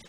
Yeah.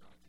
not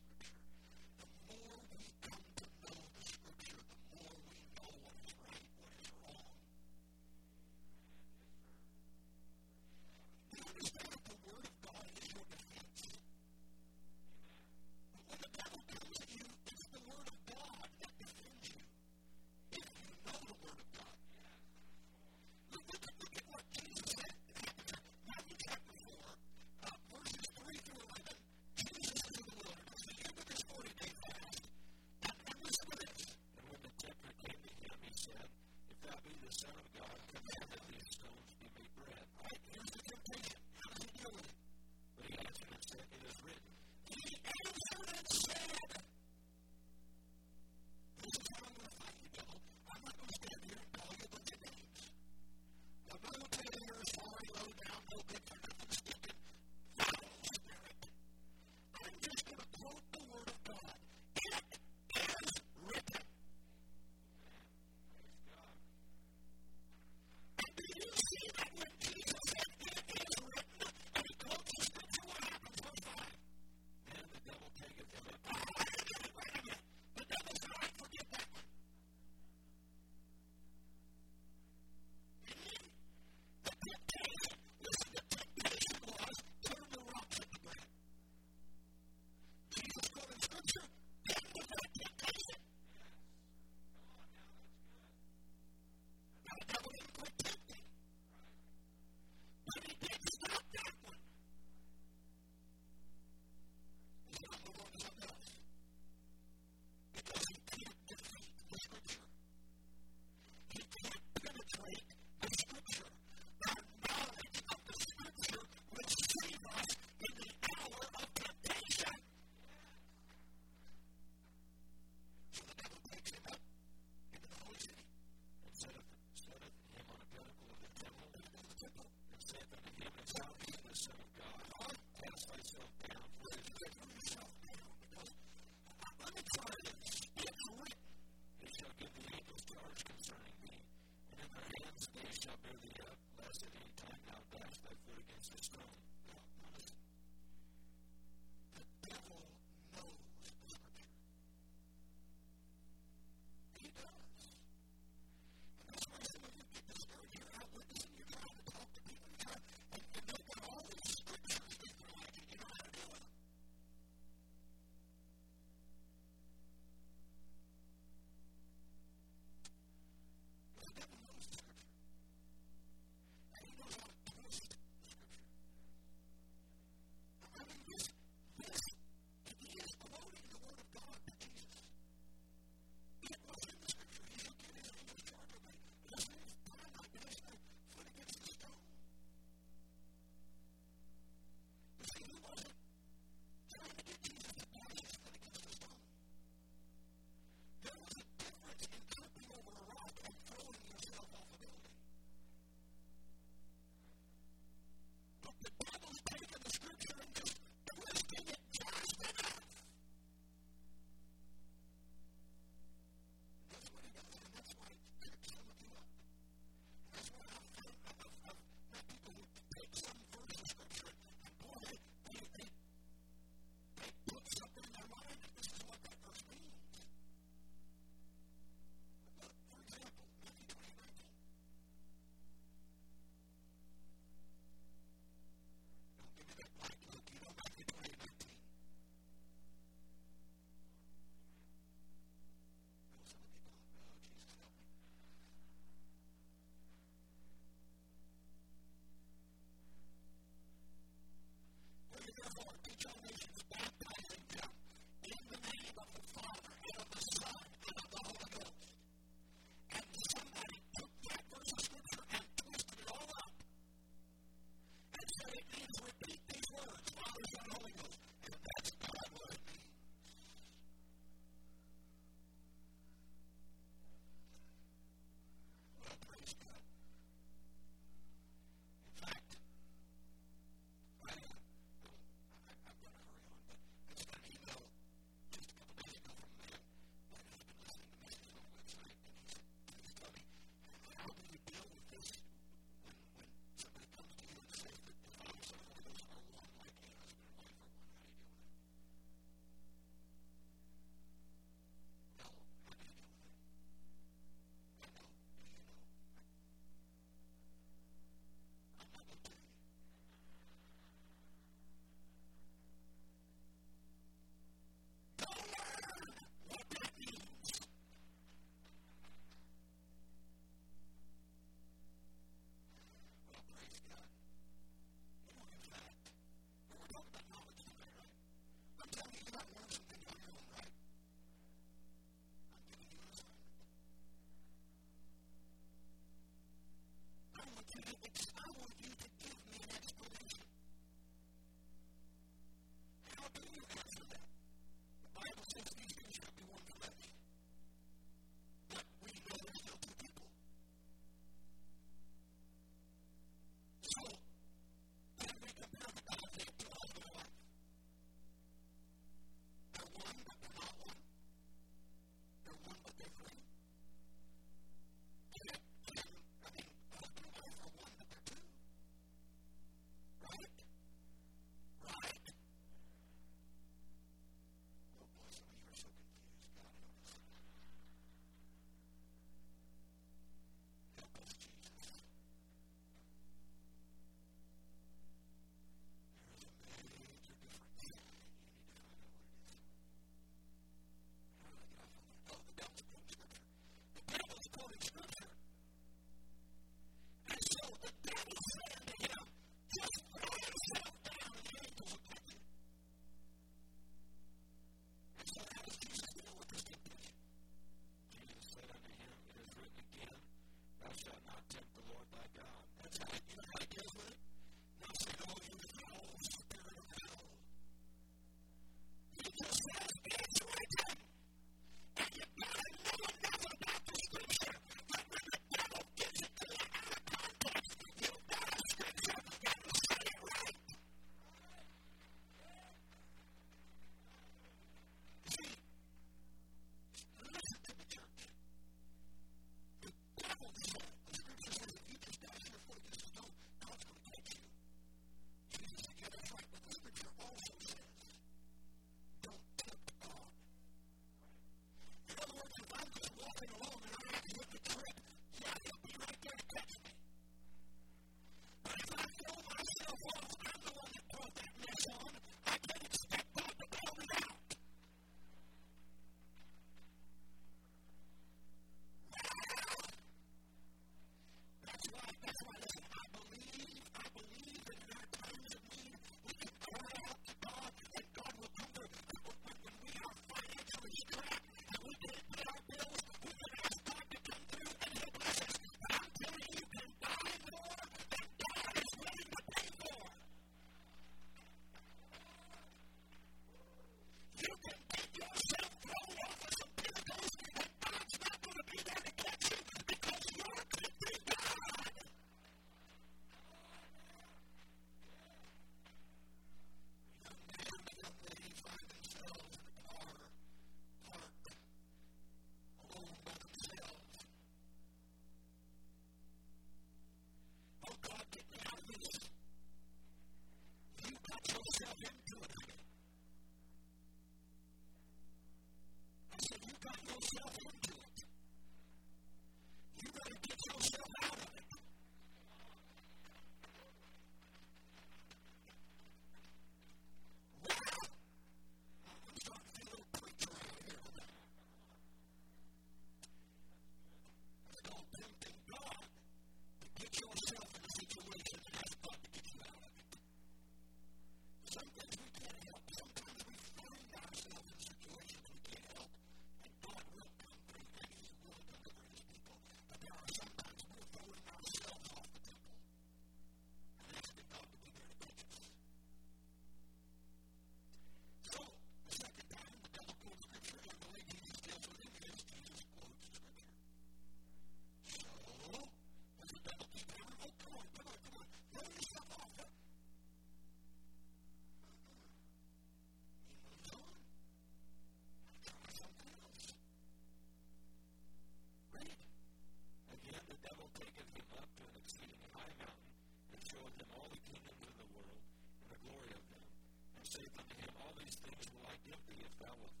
But